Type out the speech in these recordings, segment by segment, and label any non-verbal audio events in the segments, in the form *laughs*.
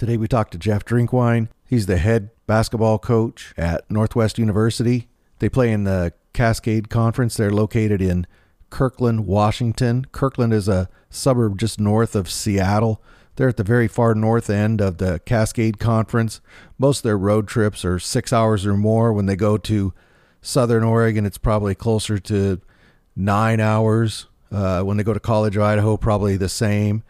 Today we talked to Jeff Drinkwine. He's the head basketball coach at Northwest University. They play in the Cascade Conference. They're located in Kirkland, Washington. Kirkland is a suburb just north of Seattle. They're at the very far north end of the Cascade Conference. Most of their road trips are six hours or more. When they go to Southern Oregon, it's probably closer to nine hours. Uh, when they go to College Idaho, probably the same.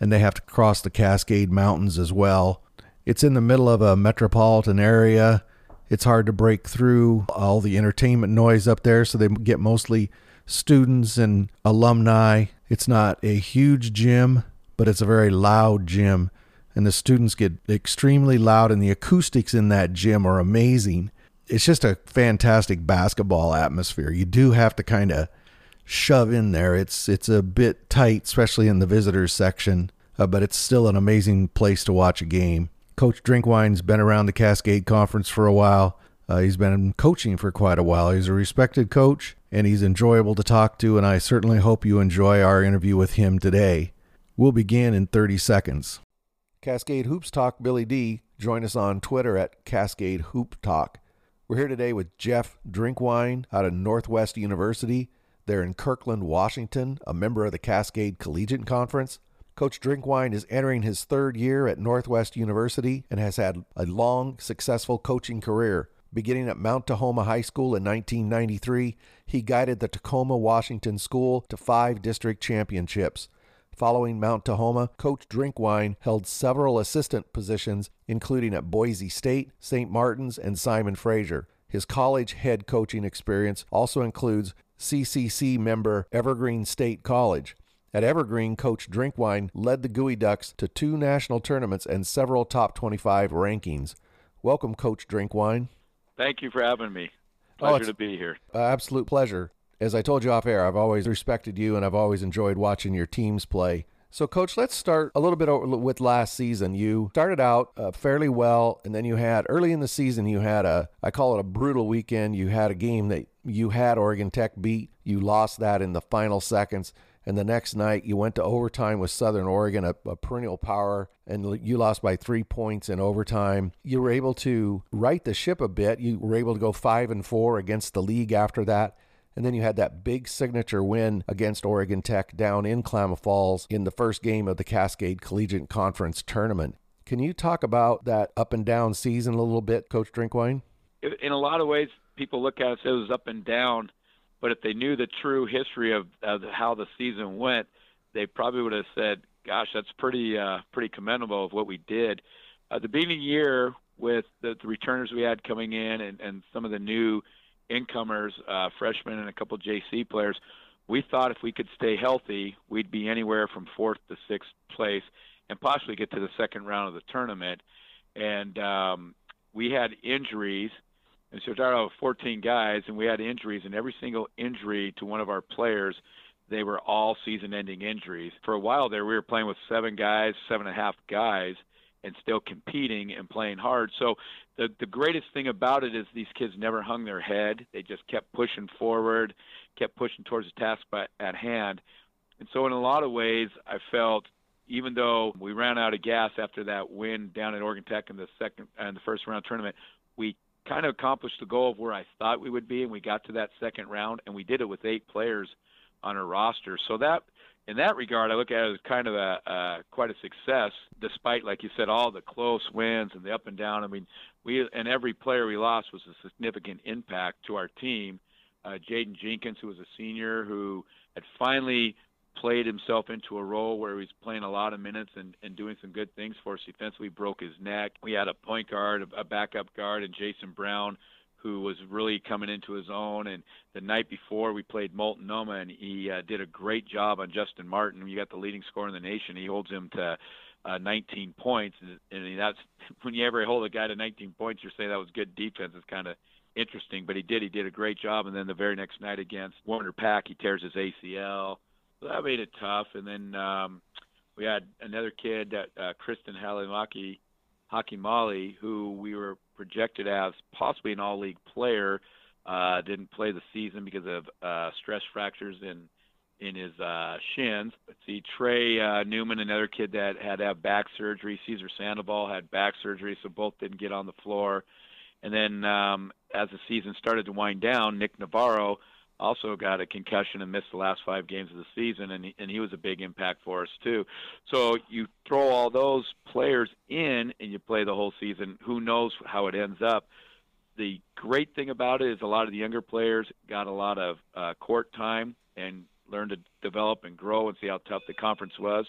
And they have to cross the Cascade Mountains as well. It's in the middle of a metropolitan area. It's hard to break through all the entertainment noise up there, so they get mostly students and alumni. It's not a huge gym, but it's a very loud gym. And the students get extremely loud, and the acoustics in that gym are amazing. It's just a fantastic basketball atmosphere. You do have to kind of shove in there. It's it's a bit tight, especially in the visitors section, uh, but it's still an amazing place to watch a game. Coach Drinkwine's been around the Cascade Conference for a while. Uh, he's been coaching for quite a while. He's a respected coach, and he's enjoyable to talk to. And I certainly hope you enjoy our interview with him today. We'll begin in 30 seconds. Cascade Hoops Talk Billy D. Join us on Twitter at Cascade Hoop Talk. We're here today with Jeff Drinkwine out of Northwest University. They're in Kirkland, Washington, a member of the Cascade Collegiate Conference. Coach Drinkwine is entering his third year at Northwest University and has had a long, successful coaching career. Beginning at Mount Tahoma High School in 1993, he guided the Tacoma, Washington school to five district championships. Following Mount Tahoma, Coach Drinkwine held several assistant positions, including at Boise State, St. Martin's, and Simon Fraser. His college head coaching experience also includes CCC member Evergreen State College. At Evergreen, Coach Drinkwine led the Geoducks to two national tournaments and several top 25 rankings. Welcome, Coach Drinkwine. Thank you for having me. Oh, pleasure oh, to be here. absolute pleasure as I told you off air, I've always respected you and I've always enjoyed watching your teams play. So, coach, let's start a little bit with last season. You started out uh, fairly well, and then you had early in the season, you had a, I call it a brutal weekend. You had a game that you had Oregon Tech beat. You lost that in the final seconds. And the next night, you went to overtime with Southern Oregon, a, a, perennial power, and you lost by three points in overtime. You were able to right the ship a bit. You were able to go five and four against the league after that. And then you had that big signature win against Oregon Tech down in Klamath Falls in the first game of the Cascade Collegiate Conference tournament. Can you talk about that up and down season a little bit, Coach Drinkwine? In a lot of ways, people look at it as it was up and down, but if they knew the true history of, of how the season went, they probably would have said, "Gosh, that's pretty uh, pretty commendable of what we did." Uh, the beginning year with the, the returners we had coming in and, and some of the new incomers, uh, freshmen, and a couple JC players. We thought if we could stay healthy, we'd be anywhere from fourth to sixth place and possibly get to the second round of the tournament. And um, we had injuries. And so started out with 14 guys, and we had injuries, and every single injury to one of our players, they were all season ending injuries. For a while there, we were playing with seven guys, seven and a half guys, and still competing and playing hard. So the the greatest thing about it is these kids never hung their head. They just kept pushing forward, kept pushing towards the task by, at hand. And so in a lot of ways, I felt even though we ran out of gas after that win down at Oregon Tech in the second and the first round tournament, we kind of accomplished the goal of where I thought we would be, and we got to that second round, and we did it with eight players on our roster. So that in that regard, I look at it as kind of a uh, quite a success, despite, like you said, all the close wins and the up and down. I mean, we and every player we lost was a significant impact to our team. Uh, Jaden Jenkins, who was a senior, who had finally played himself into a role where he's playing a lot of minutes and, and doing some good things for us defensively. Broke his neck. We had a point guard, a backup guard, and Jason Brown, who was really coming into his own. And the night before, we played Multnomah, and he uh, did a great job on Justin Martin. You got the leading scorer in the nation. He holds him to uh, 19 points, and that's *laughs* when you ever hold a guy to 19 points, you're saying that was good defense. It's kind of interesting, but he did. He did a great job. And then the very next night against Warner Pac, he tears his ACL. So that made it tough. And then um, we had another kid, uh, Christian Halimaki, Molly, who we were projected as possibly an all-league player. Uh, didn't play the season because of uh, stress fractures in in his uh, shins. Let's see, Trey uh, Newman, another kid that had to have back surgery. Cesar Sandoval had back surgery, so both didn't get on the floor. And then um, as the season started to wind down, Nick Navarro also got a concussion and missed the last five games of the season, and he, and he was a big impact for us too. So you throw all those players in, and you play the whole season. Who knows how it ends up? The great thing about it is a lot of the younger players got a lot of uh, court time and learned to develop and grow and see how tough the conference was.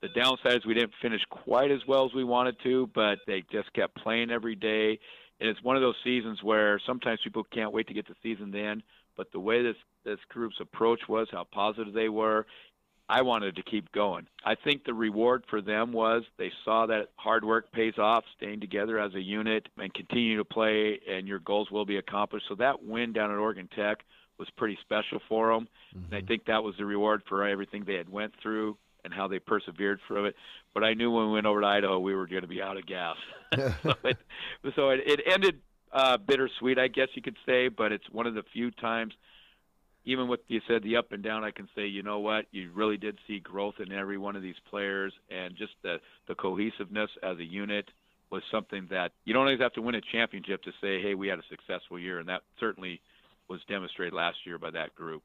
The downside is we didn't finish quite as well as we wanted to, but they just kept playing every day. And it's one of those seasons where sometimes people can't wait to get the season to. But the way this this group's approach was, how positive they were, I wanted to keep going. I think the reward for them was they saw that hard work pays off, staying together as a unit and continue to play, and your goals will be accomplished. So that win down at Oregon Tech was pretty special for them, mm-hmm. and I mm-hmm. think that was the reward for everything they had went through and how they persevered through it. But I knew when we went over to Idaho, we were going to be out of gas. *laughs* so it, so it, it ended uh, bittersweet, I guess you could say. But it's one of the few times, even with you said the up and down, I can say, you know what, you really did see growth in every one of these players, and just the the cohesiveness as a unit was something that you don't always have to win a championship to say, hey, we had a successful year, and that certainly was demonstrated last year by that group.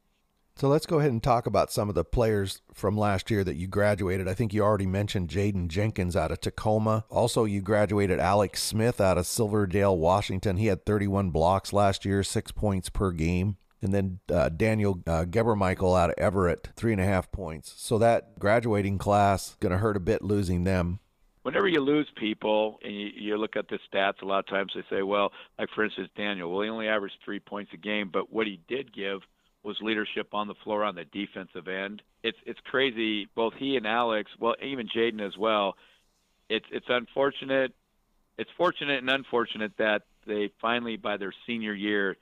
So let's go ahead and talk about some of the players from last year that you graduated. I think you already mentioned Jaden Jenkins out of Tacoma. Also, you graduated Alex Smith out of Silverdale, Washington. He had 31 blocks last year, six points per game. And then uh, Daniel uh, Gebremichael out of Everett, three and a half points. So that graduating class going to hurt a bit losing them whenever you lose people and you, you look at the stats, a lot of times they say, well, like for instance, Daniel, well, he only averaged three points a game, but what he did give was leadership on the floor on the defensive end. It's it's crazy. Both he and Alex, well, even Jaden as well. It's it's unfortunate. It's fortunate and unfortunate that they finally, by their senior year,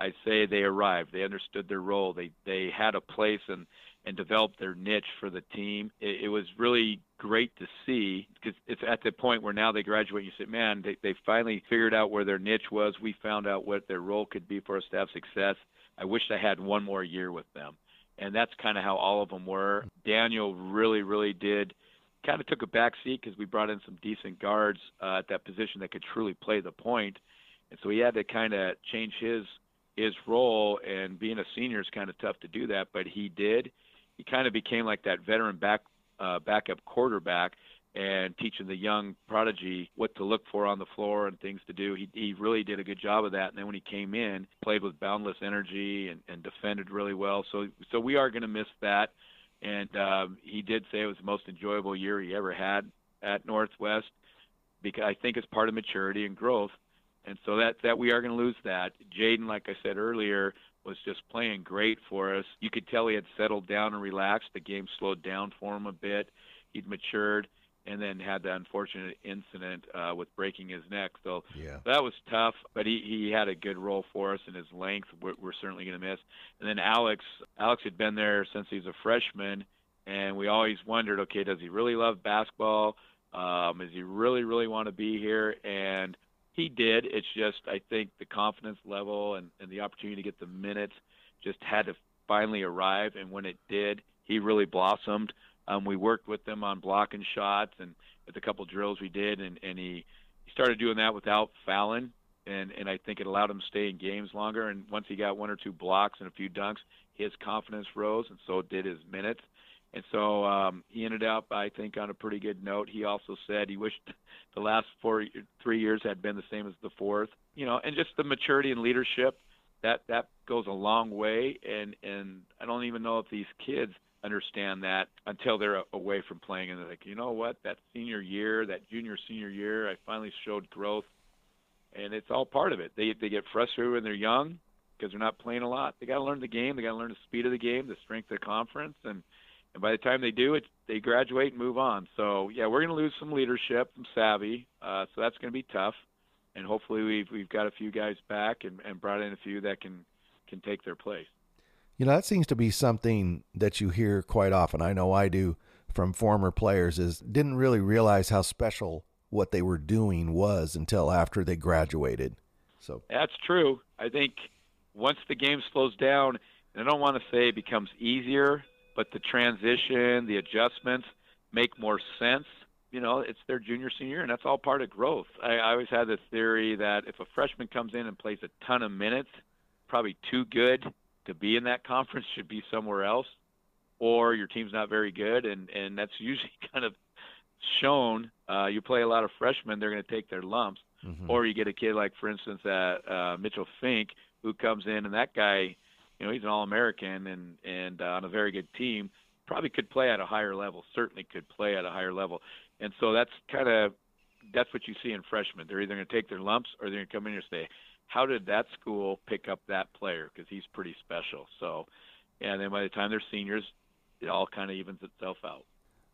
I say they arrived. They understood their role. They they had a place and and developed their niche for the team. It, it was really great to see because it's at the point where now they graduate. You say, man, they they finally figured out where their niche was. We found out what their role could be for us to have success I wish I had one more year with them. And that's kind of how all of them were. Daniel really, really did kind of took a back seat because we brought in some decent guards uh, at that position that could truly play the point, and so he had to kind of change his his role. And being a senior is kind of tough to do that, but he did. He kind of became like that veteran back uh, backup quarterback and teaching the young prodigy what to look for on the floor and things to do. He, he really did a good job of that. And then when he came in, played with boundless energy and, and defended really well. So so we are going to miss that. And um, he did say it was the most enjoyable year he ever had at Northwest because I think it's part of maturity and growth. And so that that we are going to lose that. Jaden, like I said earlier, was just playing great for us. You could tell he had settled down and relaxed. The game slowed down for him a bit. He'd matured and then had the unfortunate incident uh, with breaking his neck. So yeah. that was tough, but he, he had a good role for us, and his length we're, we're certainly going to miss. And then Alex, Alex had been there since he was a freshman, and we always wondered, okay, does he really love basketball? Um, does he really, really want to be here? And he did. It's just I think the confidence level and, and the opportunity to get the minutes just had to finally arrive, and when it did, he really blossomed. Um, we worked with them on blocking shots and with a couple drills we did, and, and he, he started doing that without fouling, and, and I think it allowed him to stay in games longer. And once he got one or two blocks and a few dunks, his confidence rose, and so did his minutes. And so um, he ended up, I think, on a pretty good note. He also said he wished *laughs* the last four, three years had been the same as the fourth. You know, and just the maturity and leadership that that goes a long way. And and I don't even know if these kids understand that until they're away from playing and they're like, you know what, that senior year, that junior senior year, I finally showed growth, and it's all part of it. They they get frustrated when they're young because they're not playing a lot. They got to learn the game. They got to learn the speed of the game, the strength of the conference, and and by the time they do it, they graduate and move on. So yeah, we're going to lose some leadership, some savvy. Uh, so that's going to be tough, and hopefully we've we've got a few guys back and, and brought in a few that can can take their place. You know, that seems to be something that you hear quite often. I know I do from former players is didn't really realize how special what they were doing was until after they graduated. So That's true. I think once the game slows down, and I don't want to say it becomes easier, but the transition, the adjustments make more sense. You know, it's their junior senior, and that's all part of growth. I, I always had this theory that if a freshman comes in and plays a ton of minutes, probably too good to be in that conference, should be somewhere else, or your team's not very good, and and that's *laughs* usually kind of shown. Uh, you play a lot of freshmen, they're going to take their lumps, mm-hmm. or you get a kid like, for instance, at uh, Mitchell Fink, who comes in, and that guy you know he's an all-American and and uh, on a very good team. Probably could play at a higher level. Certainly could play at a higher level. And so that's kind of that's what you see in freshmen. They're either going to take their lumps or they're going to come in and say, "How did that school pick up that player? Because he's pretty special." So, and then by the time they're seniors, it all kind of evens itself out.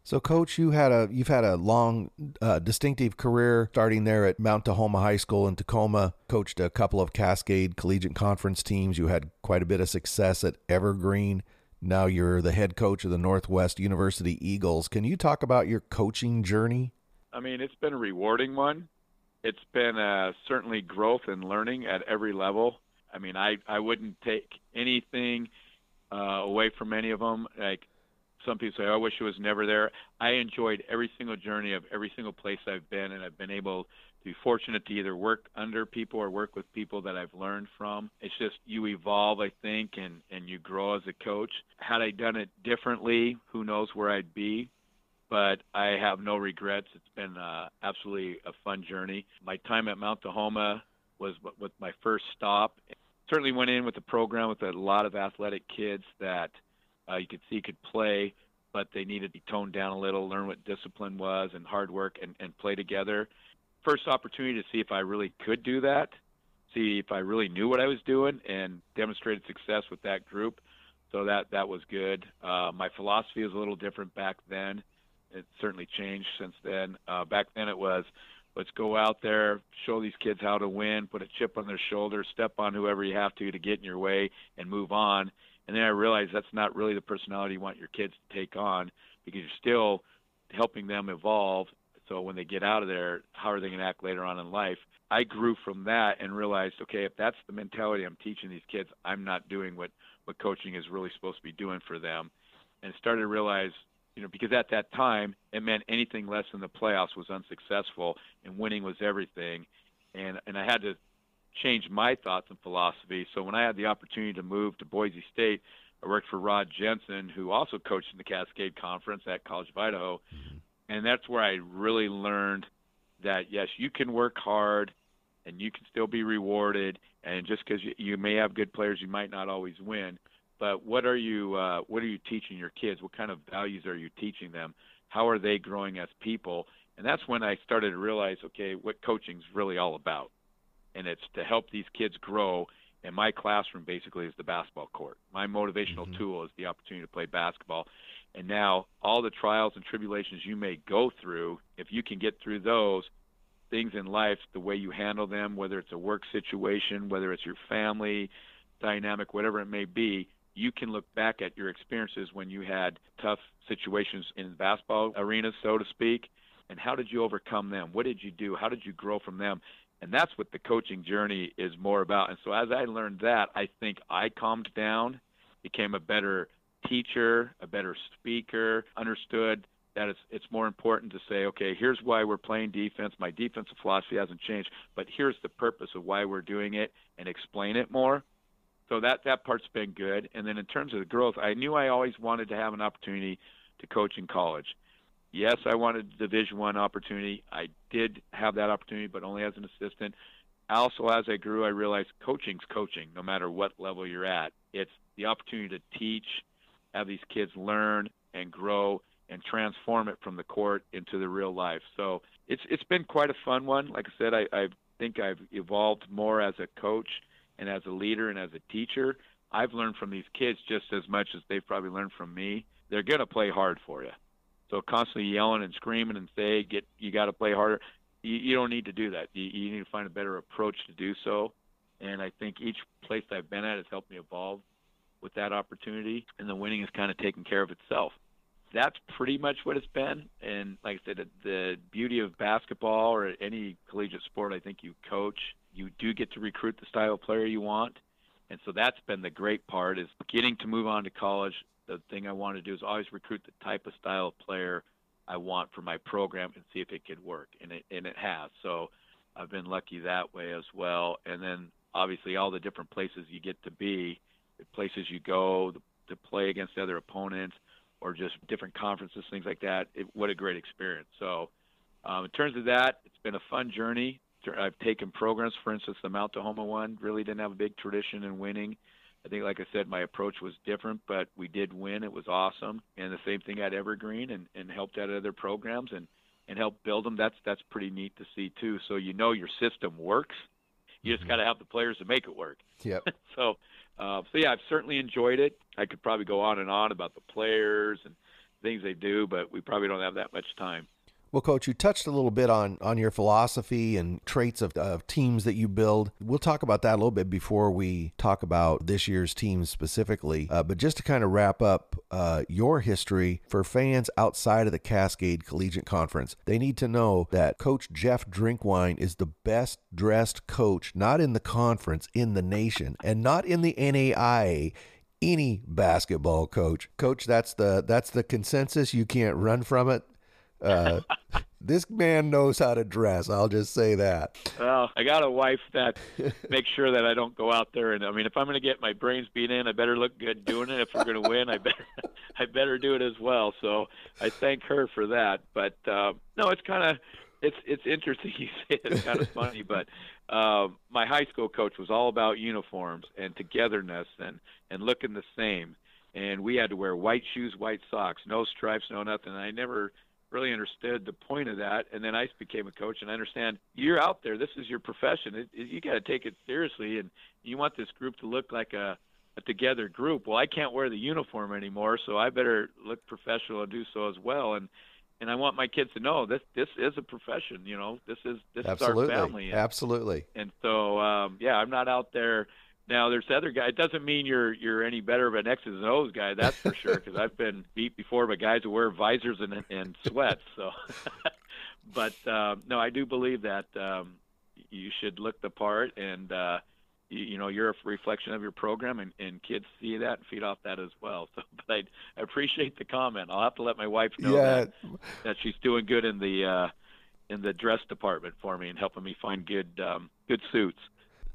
So, coach, you had a you've had a long, uh, distinctive career starting there at Mount Tahoma High School in Tacoma. Coached a couple of Cascade Collegiate Conference teams. You had quite a bit of success at Evergreen. Now you're the head coach of the Northwest University Eagles. Can you talk about your coaching journey? I mean, it's been a rewarding one. It's been uh, certainly growth and learning at every level. I mean, I I wouldn't take anything uh, away from any of them. Like some people say, oh, I wish it was never there. I enjoyed every single journey of every single place I've been, and I've been able to be fortunate to either work under people or work with people that I've learned from. It's just you evolve, I think, and and you grow as a coach. Had I done it differently, who knows where I'd be. But I have no regrets. It's been uh, absolutely a fun journey. My time at Mount Tahoma was with my first stop. Certainly went in with a program with a lot of athletic kids that uh, you could see could play, but they needed to be toned down a little, learn what discipline was and hard work, and, and play together. First opportunity to see if I really could do that, see if I really knew what I was doing, and demonstrated success with that group. So that that was good. Uh, my philosophy was a little different back then. It certainly changed since then. Uh, back then it was let's go out there, show these kids how to win, put a chip on their shoulder, step on whoever you have to to get in your way, and move on. And then I realized that's not really the personality you want your kids to take on because you're still helping them evolve. So when they get out of there, how are they going to act later on in life? I grew from that and realized, okay, if that's the mentality I'm teaching these kids, I'm not doing what what coaching is really supposed to be doing for them. And started to realize, you know, because at that time it meant anything less than the playoffs was unsuccessful and winning was everything. And and I had to changed my thoughts and philosophy. So when I had the opportunity to move to Boise State, I worked for Rod Jensen, who also coached in the Cascade Conference at College of Idaho. Mm-hmm. And that's where I really learned that, yes, you can work hard and you can still be rewarded. And just because you, you may have good players, you might not always win. But what are you uh, what are you teaching your kids? What kind of values are you teaching them? How are they growing as people? And that's when I started to realize, okay, what coaching's really all about and it's to help these kids grow. And my classroom basically is the basketball court. My motivational mm-hmm. tool is the opportunity to play basketball. And now all the trials and tribulations you may go through, if you can get through those things in life, the way you handle them, whether it's a work situation, whether it's your family dynamic, whatever it may be, you can look back at your experiences when you had tough situations in basketball arena, so to speak, and how did you overcome them? What did you do? How did you grow from them? And that's what the coaching journey is more about. And so as I learned that, I think I calmed down, became a better teacher, a better speaker, understood that it's it's more important to say, okay, here's why we're playing defense. My defensive philosophy hasn't changed, but here's the purpose of why we're doing it and explain it more. So that that part's been good. And then in terms of the growth, I knew I always wanted to have an opportunity to coach in college yes, I wanted a Division One opportunity. I did have that opportunity, but only as an assistant. Also, as I grew, I realized coaching's coaching, no matter what level you're at. It's the opportunity to teach, have these kids learn and grow, and transform it from the court into the real life. So it's it's been quite a fun one. Like I said, I, I think I've evolved more as a coach and as a leader and as a teacher. I've learned from these kids just as much as they've probably learned from me. They're going to play hard for you. So constantly yelling and screaming and say, "Get you got to play harder." You, you don't need to do that. You, you need to find a better approach to do so. And I think each place I've been at has helped me evolve with that opportunity, and the winning has kind of taken care of itself. That's pretty much what it's been. And like I said, the beauty of basketball or any collegiate sport, I think you coach, you do get to recruit the style of player you want. And so that's been the great part is getting to move on to college, the thing I wanted to do is always recruit the type of style of player I want for my program and see if it could work, and it and it has. So I've been lucky that way as well. And then obviously all the different places you get to be, the places you go to play against other opponents, or just different conferences, things like that. It, what a great experience. So um, in terms of that, it's been a fun journey. I've taken programs, for instance, the Mount Tahoma one really didn't have a big tradition in winning. I think, like I said, my approach was different, but we did win. It was awesome. And the same thing at Evergreen and, and helped out other programs and, and help build them. That's that's pretty neat to see too. So you know your system works. You just mm-hmm. got to have the players to make it work. Yep. *laughs* so, uh, so yeah, I've certainly enjoyed it. I could probably go on and on about the players and things they do, but we probably don't have that much time. Well, coach, you touched a little bit on on your philosophy and traits of, of teams that you build. We'll talk about that a little bit before we talk about this year's team specifically. Uh, but just to kind of wrap up uh, your history for fans outside of the Cascade Collegiate Conference, they need to know that Coach Jeff Drinkwine is the best dressed coach, not in the conference, in the nation, and not in the NAIA any basketball coach. Coach, that's the that's the consensus. You can't run from it. Uh, this man knows how to dress. I'll just say that. Well, I got a wife that makes sure that I don't go out there and I mean, if I'm going to get my brains beat in, I better look good doing it. If we're going to win, I better *laughs* I better do it as well. So I thank her for that. But uh, no, it's kind of it's it's interesting you say it's kind of funny, but uh, my high school coach was all about uniforms and togetherness and and looking the same. And we had to wear white shoes, white socks, no stripes, no nothing. I never really understood the point of that. And then I became a coach, and I understand you're out there. This is your profession. It, it, you got to take it seriously, and you want this group to look like a, a together group. Well, I can't wear the uniform anymore, so I better look professional and do so as well. And and I want my kids to know this this is a profession. You know, this is this Absolutely. is our family. And, Absolutely. And so, um, yeah, I'm not out there now, there's other guy. It doesn't mean you're you're any better of an X's and O's guy, that's for sure. Because I've been beat before by guys who wear visors and and sweats. So, *laughs* but uh, no, I do believe that um, you should look the part, and uh, you, you know you're a reflection of your program, and, and kids see that and feed off that as well. So, *laughs* but I, I appreciate the comment. I'll have to let my wife know yeah. that that she's doing good in the uh, in the dress department for me and helping me find good um, good suits.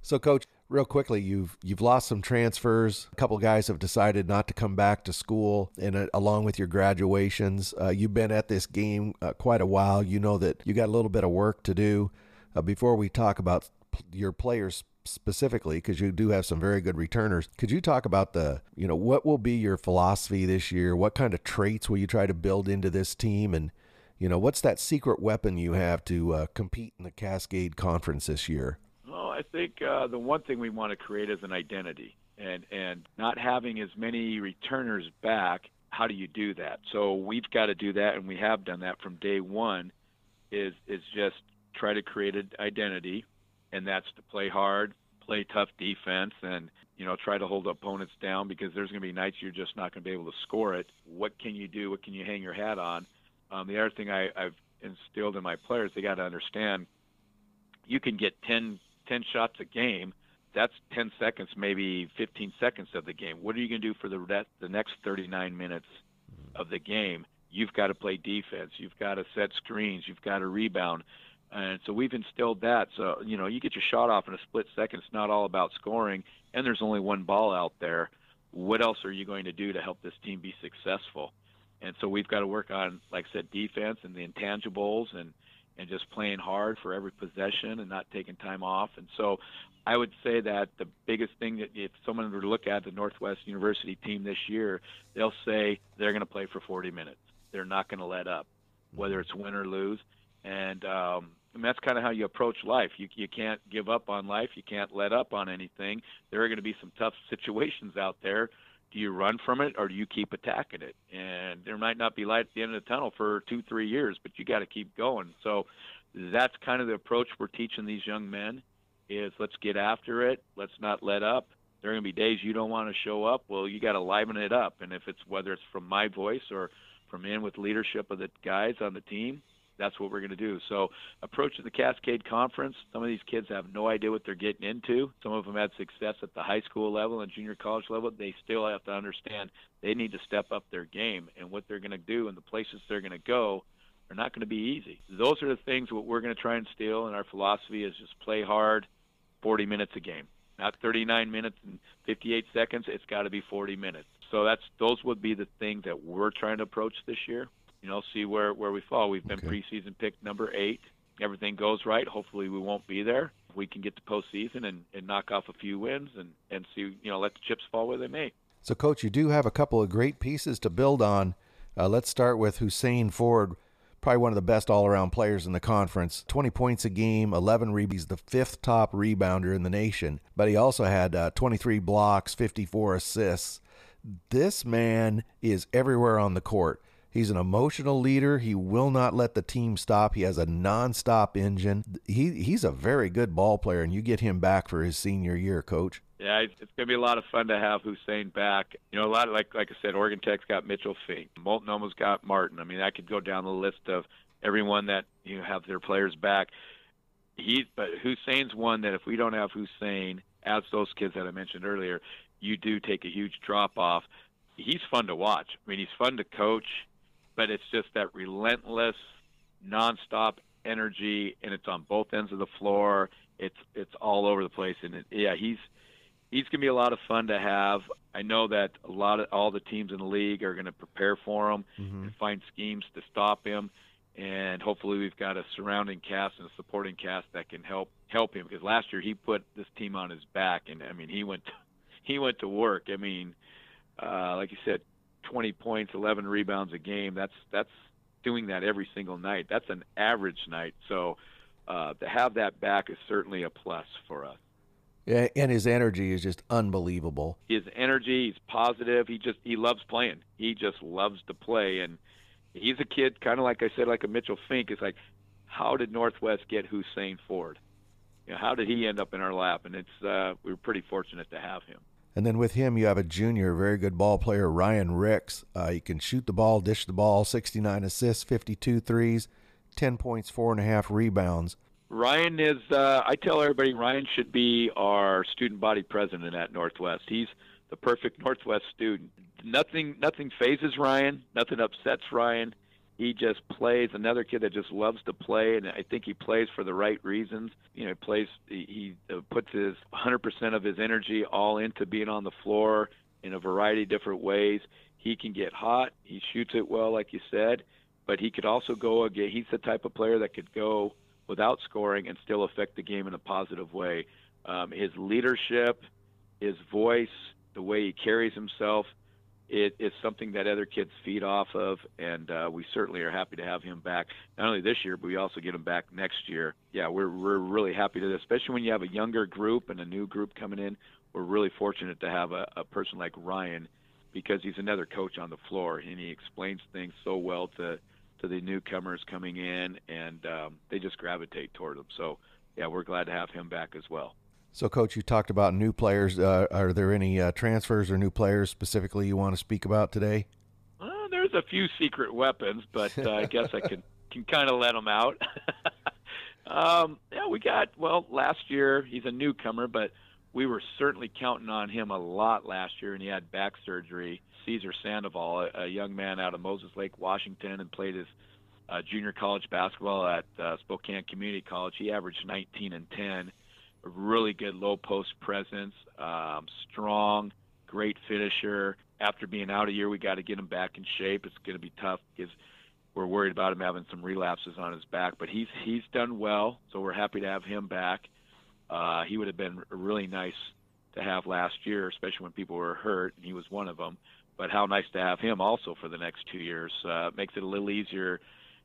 So, coach, real quickly, you've you've lost some transfers. A couple guys have decided not to come back to school, and uh, along with your graduations, uh, you've been at this game uh, quite a while. You know that you got a little bit of work to do. Uh, before we talk about p- your players specifically, because you do have some very good returners, could you talk about the you know what will be your philosophy this year? What kind of traits will you try to build into this team, and you know what's that secret weapon you have to uh, compete in the Cascade Conference this year? I think uh, the one thing we want to create is an identity, and and not having as many returners back. How do you do that? So we've got to do that, and we have done that from day one. Is is just try to create an identity, and that's to play hard, play tough defense, and you know try to hold opponents down because there's going to be nights you're just not going to be able to score it. What can you do? What can you hang your hat on? Um, the other thing I, I've instilled in my players, they got to understand you can get 10 10 shots a game, that's 10 seconds, maybe 15 seconds of the game. What are you going to do for the the next 39 minutes mm-hmm. of the game? You've got to play defense. You've got to set screens. You've got to rebound. And so we've instilled that. So, you know, you get your shot off in a split second. It's not all about scoring, and there's only one ball out there. What else are you going to do to help this team be successful? And so we've got to work on, like I said, defense and the intangibles and – and just playing hard for every possession and not taking time off. And so I would say that the biggest thing that if someone were to look at the Northwest University team this year, they'll say they're going to play for 40 minutes. They're not going to let up, whether it's win or lose. And, um, and that's kind of how you approach life. You, you can't give up on life. You can't let up on anything. There are going to be some tough situations out there do you run from it or do you keep attacking it? And there might not be light at the end of the tunnel for two, three years, but you got to keep going. So that's kind of the approach we're teaching these young men is let's get after it. Let's not let up. There are going to be days you don't want to show up. Well, you got to liven it up. And if it's whether it's from my voice or from in with leadership of the guys on the team, that's what we're going to do. So, approaching the Cascade Conference, some of these kids have no idea what they're getting into. Some of them had success at the high school level and junior college level. They still have to understand they need to step up their game and what they're going to do and the places they're going to go are not going to be easy. Those are the things what we're going to try and steal, and our philosophy is just play hard, 40 minutes a game, not 39 minutes and 58 seconds. It's got to be 40 minutes. So that's those would be the things that we're trying to approach this year you know, see where where we fall. We've been okay. preseason pick number eight. Everything goes right. Hopefully, we won't be there. We can get to postseason and, and knock off a few wins and and see you know let the chips fall where they may. So, coach, you do have a couple of great pieces to build on. Uh, let's start with Hussein Ford, probably one of the best all-around players in the conference. 20 points a game, 11 rebounds, the fifth top rebounder in the nation. But he also had uh, 23 blocks, 54 assists. This man is everywhere on the court. He's an emotional leader. He will not let the team stop. He has a nonstop engine. He he's a very good ball player, and you get him back for his senior year, coach. Yeah, it's going to be a lot of fun to have Hussein back. You know, a lot of, like like I said, Oregon Tech's got Mitchell Fink, Multnomah's got Martin. I mean, I could go down the list of everyone that you know, have their players back. He, but Hussein's one that if we don't have Hussein, as those kids that I mentioned earlier, you do take a huge drop off. He's fun to watch. I mean, he's fun to coach but it's just that relentless, nonstop energy, and it's on both ends of the floor. It's it's all over the place, and it, yeah, he's he's gonna be a lot of fun to have. I know that a lot of all the teams in the league are going to prepare for him mm-hmm. and find schemes to stop him, and hopefully we've got a surrounding cast and a supporting cast that can help help him. Because last year he put this team on his back, and I mean he went to, *laughs* he went to work. I mean, uh, like you said, 20 points, 11 rebounds a game. That's that's doing that every single night. That's an average night. So uh, to have that back is certainly a plus for us. Yeah, and his energy is just unbelievable. His energy, he's positive. He just he loves playing. He just loves to play, and he's a kid, kind of like I said, like a Mitchell Fink. It's like, how did Northwest get Hussein Ford? You know, how did he end up in our lap? And it's uh, we were pretty fortunate to have him. And then with him, you have a junior, very good ball player, Ryan Ricks. Uh, he can shoot the ball, dish the ball, 69 assists, 52 threes, 10 points, four and a half rebounds. Ryan is, uh, I tell everybody, Ryan should be our student body president at Northwest. He's the perfect Northwest student. Nothing, nothing phases Ryan. Nothing upsets Ryan he just plays. Another kid that just loves to play and i think he plays for the right reasons. You know he plays he, he uh, puts his 100% of his energy all into being on the floor in a variety of different ways. He can get hot. He shoots it well like you said but he could also go again he's the type of player that could go without scoring and still affect the game in a positive way. Um, his leadership his voice the way he carries himself it is something that other kids feed off of, and uh, we certainly are happy to have him back. Not only this year, but we also get him back next year. Yeah, we're we're really happy to especially when you have a younger group and a new group coming in. We're really fortunate to have a, a person like Ryan, because he's another coach on the floor, and he explains things so well to to the newcomers coming in, and um, they just gravitate toward him. So, yeah, we're glad to have him back as well. So, coach, you talked about new players. Uh, are there any uh, transfers or new players specifically you want to speak about today? Uh, there's a few secret weapons, but uh, I guess I can *laughs* can kind of let them out. *laughs* um, yeah, we got well last year. He's a newcomer, but we were certainly counting on him a lot last year, and he had back surgery. Cesar Sandoval, a, a young man out of Moses Lake, Washington, and played his uh, junior college basketball at uh, Spokane Community College. He averaged 19 and 10 a really good low post presence, um, strong, great finisher. After being out a year, we got to get him back in shape. It's going to be tough because we're worried about him having some relapses on his back. But he's he's done well, so we're happy to have him back. Uh, he would have been really nice to have last year, especially when people were hurt, and he was one of them. But how nice to have him also for the next two years. Uh, makes it a little easier.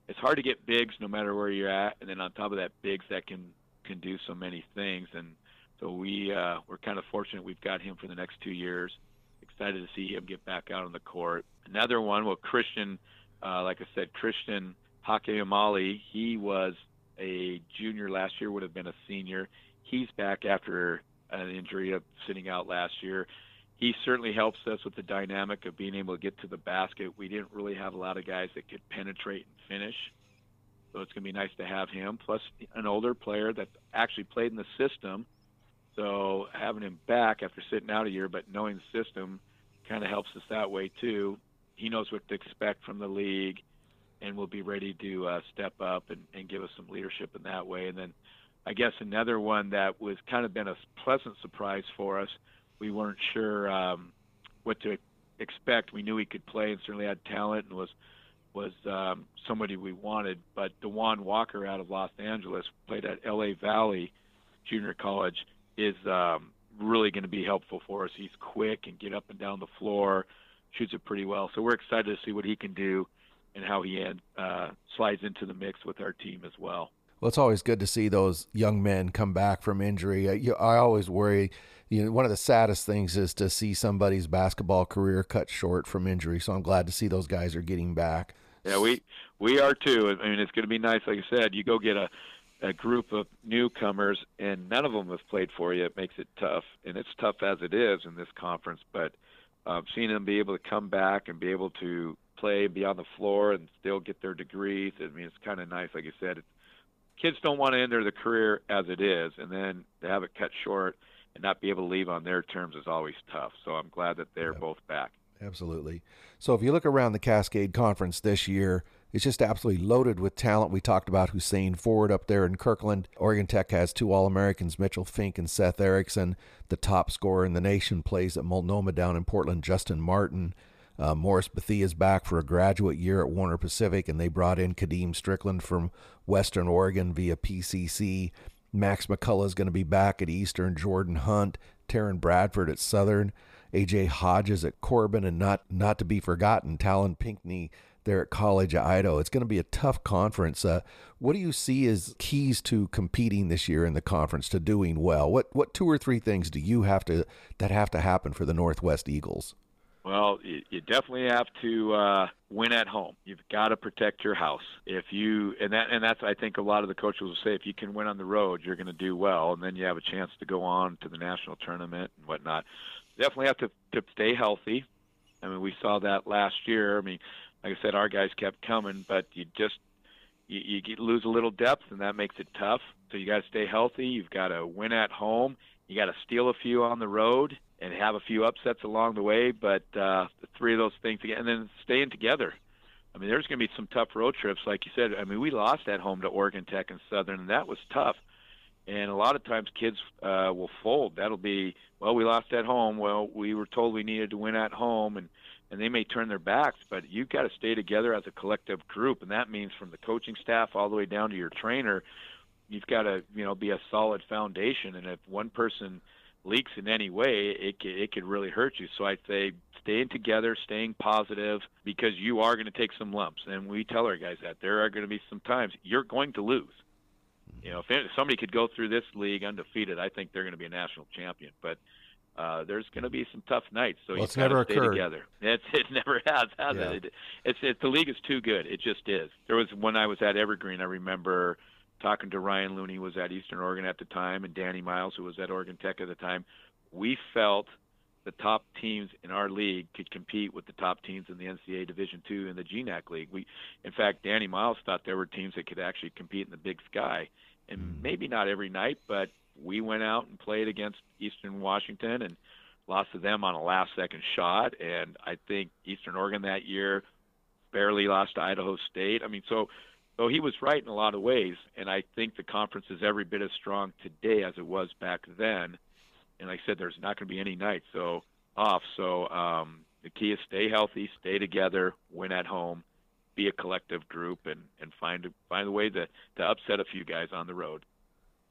It's hard to get bigs no matter where you're at, and then on top of that, bigs that can can do so many things, and so we uh, we're kind of fortunate we've got him for the next two years. Excited to see him get back out on the court. Another one, well, Christian, uh, like I said, Christian Hakayamali, he was a junior last year, would have been a senior. He's back after an injury of sitting out last year. He certainly helps us with the dynamic of being able to get to the basket. We didn't really have a lot of guys that could penetrate and finish So it's going to be nice to have him, plus an older player that actually played in the system. So having him back after sitting out a year, but knowing the system kind of helps us that way too. He knows what to expect from the league and will be ready to uh, step up and, and give us some leadership in that way. And then I guess another one that was kind of been a pleasant surprise for us. We weren't sure um, what to expect. We knew he could play and certainly had talent and was was um, somebody we wanted. But Dewan Walker out of Los Angeles played at LA Valley Junior College is um, really going to be helpful for us. He's quick and get up and down the floor, shoots it pretty well. So we're excited to see what he can do and how he uh, slides into the mix with our team as well. Well, it's always good to see those young men come back from injury. I, I always worry. You know, one of the saddest things is to see somebody's basketball career cut short from injury. So I'm glad to see those guys are getting back. Yeah, we we are too. I mean, it's going to be nice. Like I said, you go get a a group of newcomers, and none of them have played for you. It makes it tough, and it's tough as it is in this conference. But uh, seeing them be able to come back and be able to play and be on the floor and still get their degrees, I mean, it's kind of nice. Like you said, it's, kids don't want to enter the career as it is, and then to have it cut short and not be able to leave on their terms is always tough. So I'm glad that they're both back. Absolutely. So if you look around the Cascade Conference this year, it's just absolutely loaded with talent. We talked about Hussein Ford up there in Kirkland. Oregon Tech has two All Americans, Mitchell Fink and Seth Erickson. The top scorer in the nation plays at Multnomah down in Portland, Justin Martin. Uh, Morris Bethea is back for a graduate year at Warner Pacific, and they brought in Kadeem Strickland from Western Oregon via PCC. Max McCullough is going to be back at Eastern. Jordan Hunt, Taryn Bradford at Southern. AJ Hodges at Corban, and not not to be forgotten, Talon Pinckney there at College of Idaho. It's going to be a tough conference. Uh, what do you see as keys to competing this year in the conference to doing well? What what two or three things do you have to that have to happen for the Northwest Eagles? Well, you, you definitely have to uh, win at home. You've got to protect your house. If you and that and that's I think a lot of the coaches will say if you can win on the road, you're going to do well, and then you have a chance to go on to the national tournament and whatnot. Definitely have to to stay healthy. I mean, we saw that last year. I mean, like I said, our guys kept coming, but you just you, you get, lose a little depth, and that makes it tough. So you got to stay healthy. You've got to win at home. You got to steal a few on the road and have a few upsets along the way. But uh, the three of those things again, and then staying together. I mean, there's going to be some tough road trips, like you said. I mean, we lost at home to Oregon Tech and Southern, and that was tough. And a lot of times, kids uh, will fold. That'll be, well, we lost at home. Well, we were told we needed to win at home, and and they may turn their backs, but you've got to stay together as a collective group, and that means from the coaching staff all the way down to your trainer, you've got to you know be a solid foundation. And if one person leaks in any way, it it could really hurt you. So I'd say staying together, staying positive, because you are going to take some lumps, and we tell our guys that there are going to be some times you're going to lose. You know, if somebody could go through this league undefeated, I think they're going to be a national champion. But uh, there's going to be some tough nights. So well, you've got stay occurred. together. *laughs* It's, it never has, has yeah. it? it? It's it, the league is too good. It just is. There was when I was at Evergreen. I remember talking to Ryan Looney, who was at Eastern Oregon at the time, and Danny Miles, who was at Oregon Tech at the time. We felt the top teams in our league could compete with the top teams in the NCAA Division two and the GNAC league. We, in fact, Danny Miles thought there were teams that could actually compete in the Big Sky, and Mm. maybe not every night, but we went out and played against Eastern Washington and lost to them on a last second shot and I think Eastern Oregon that year barely lost to Idaho State. I mean so so he was right in a lot of ways and I think the conference is every bit as strong today as it was back then. And like I said there's not going to be any night so off. So um the key is stay healthy, stay together, win at home, be a collective group and and find find a way to to upset a few guys on the road.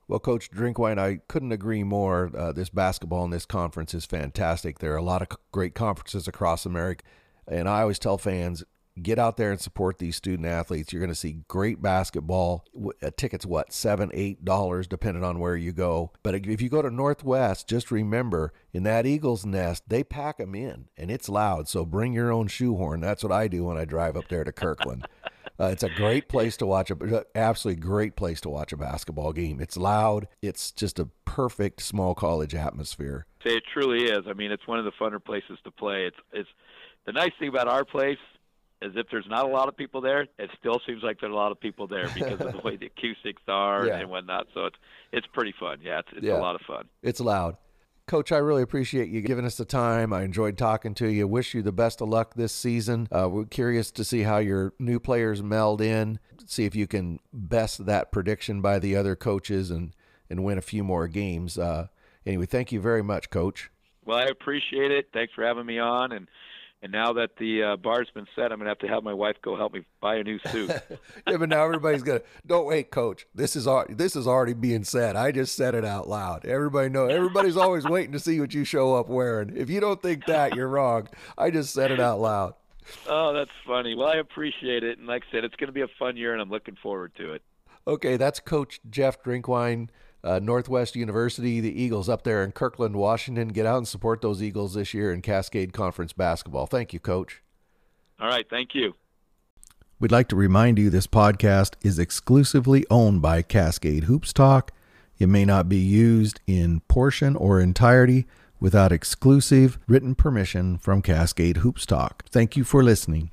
Well, Coach Drinkwine, I couldn't agree more. Uh, this basketball in this conference is fantastic. There are a lot of great conferences across America. And I always tell fans get out there and support these student athletes. You're going to see great basketball. A ticket's what, seven, eight dollars, depending on where you go. But if you go to Northwest, just remember in that Eagles nest, they pack them in and it's loud. So bring your own shoehorn. That's what I do when I drive up there to Kirkland. *laughs* Uh, it's a great place to watch a absolutely great place to watch a basketball game. It's loud. It's just a perfect small college atmosphere. Say it truly is. I mean, it's one of the funner places to play. It's it's the nice thing about our place as if there's not a lot of people there, it still seems like there's a lot of people there because of the way the *laughs* acoustics are Yeah. and whatnot. So it's it's pretty fun. Yeah, it's, it's Yeah. a lot of fun. It's loud. Coach, I really appreciate you giving us the time. I enjoyed talking to you. Wish you the best of luck this season. Uh, we're curious to see how your new players meld in, see if you can best that prediction by the other coaches and, and win a few more games. Uh, anyway, thank you very much, Coach. Well, I appreciate it. Thanks for having me on. And and now that the uh, bar's been set, I'm gonna have to have my wife go help me buy a new suit. *laughs* yeah, but now everybody's gonna. Don't wait, Coach. This is al- this is already being said. I just said it out loud. Everybody know. Everybody's always *laughs* waiting to see what you show up wearing. If you don't think that, you're wrong. I just said it out loud. oh, that's funny. Well, I appreciate it. And like I said, it's gonna be a fun year, and I'm looking forward to it. Okay, that's Coach Jeff Drinkwine, uh, Northwest University, the Eagles up there in Kirkland, Washington. Get out and support those Eagles this year in Cascade Conference basketball. Thank you, Coach. All right, thank you. We'd like to remind you this podcast is exclusively owned by Cascade Hoops Talk. It may not be used in portion or entirety without exclusive written permission from Cascade Hoops Talk. Thank you for listening.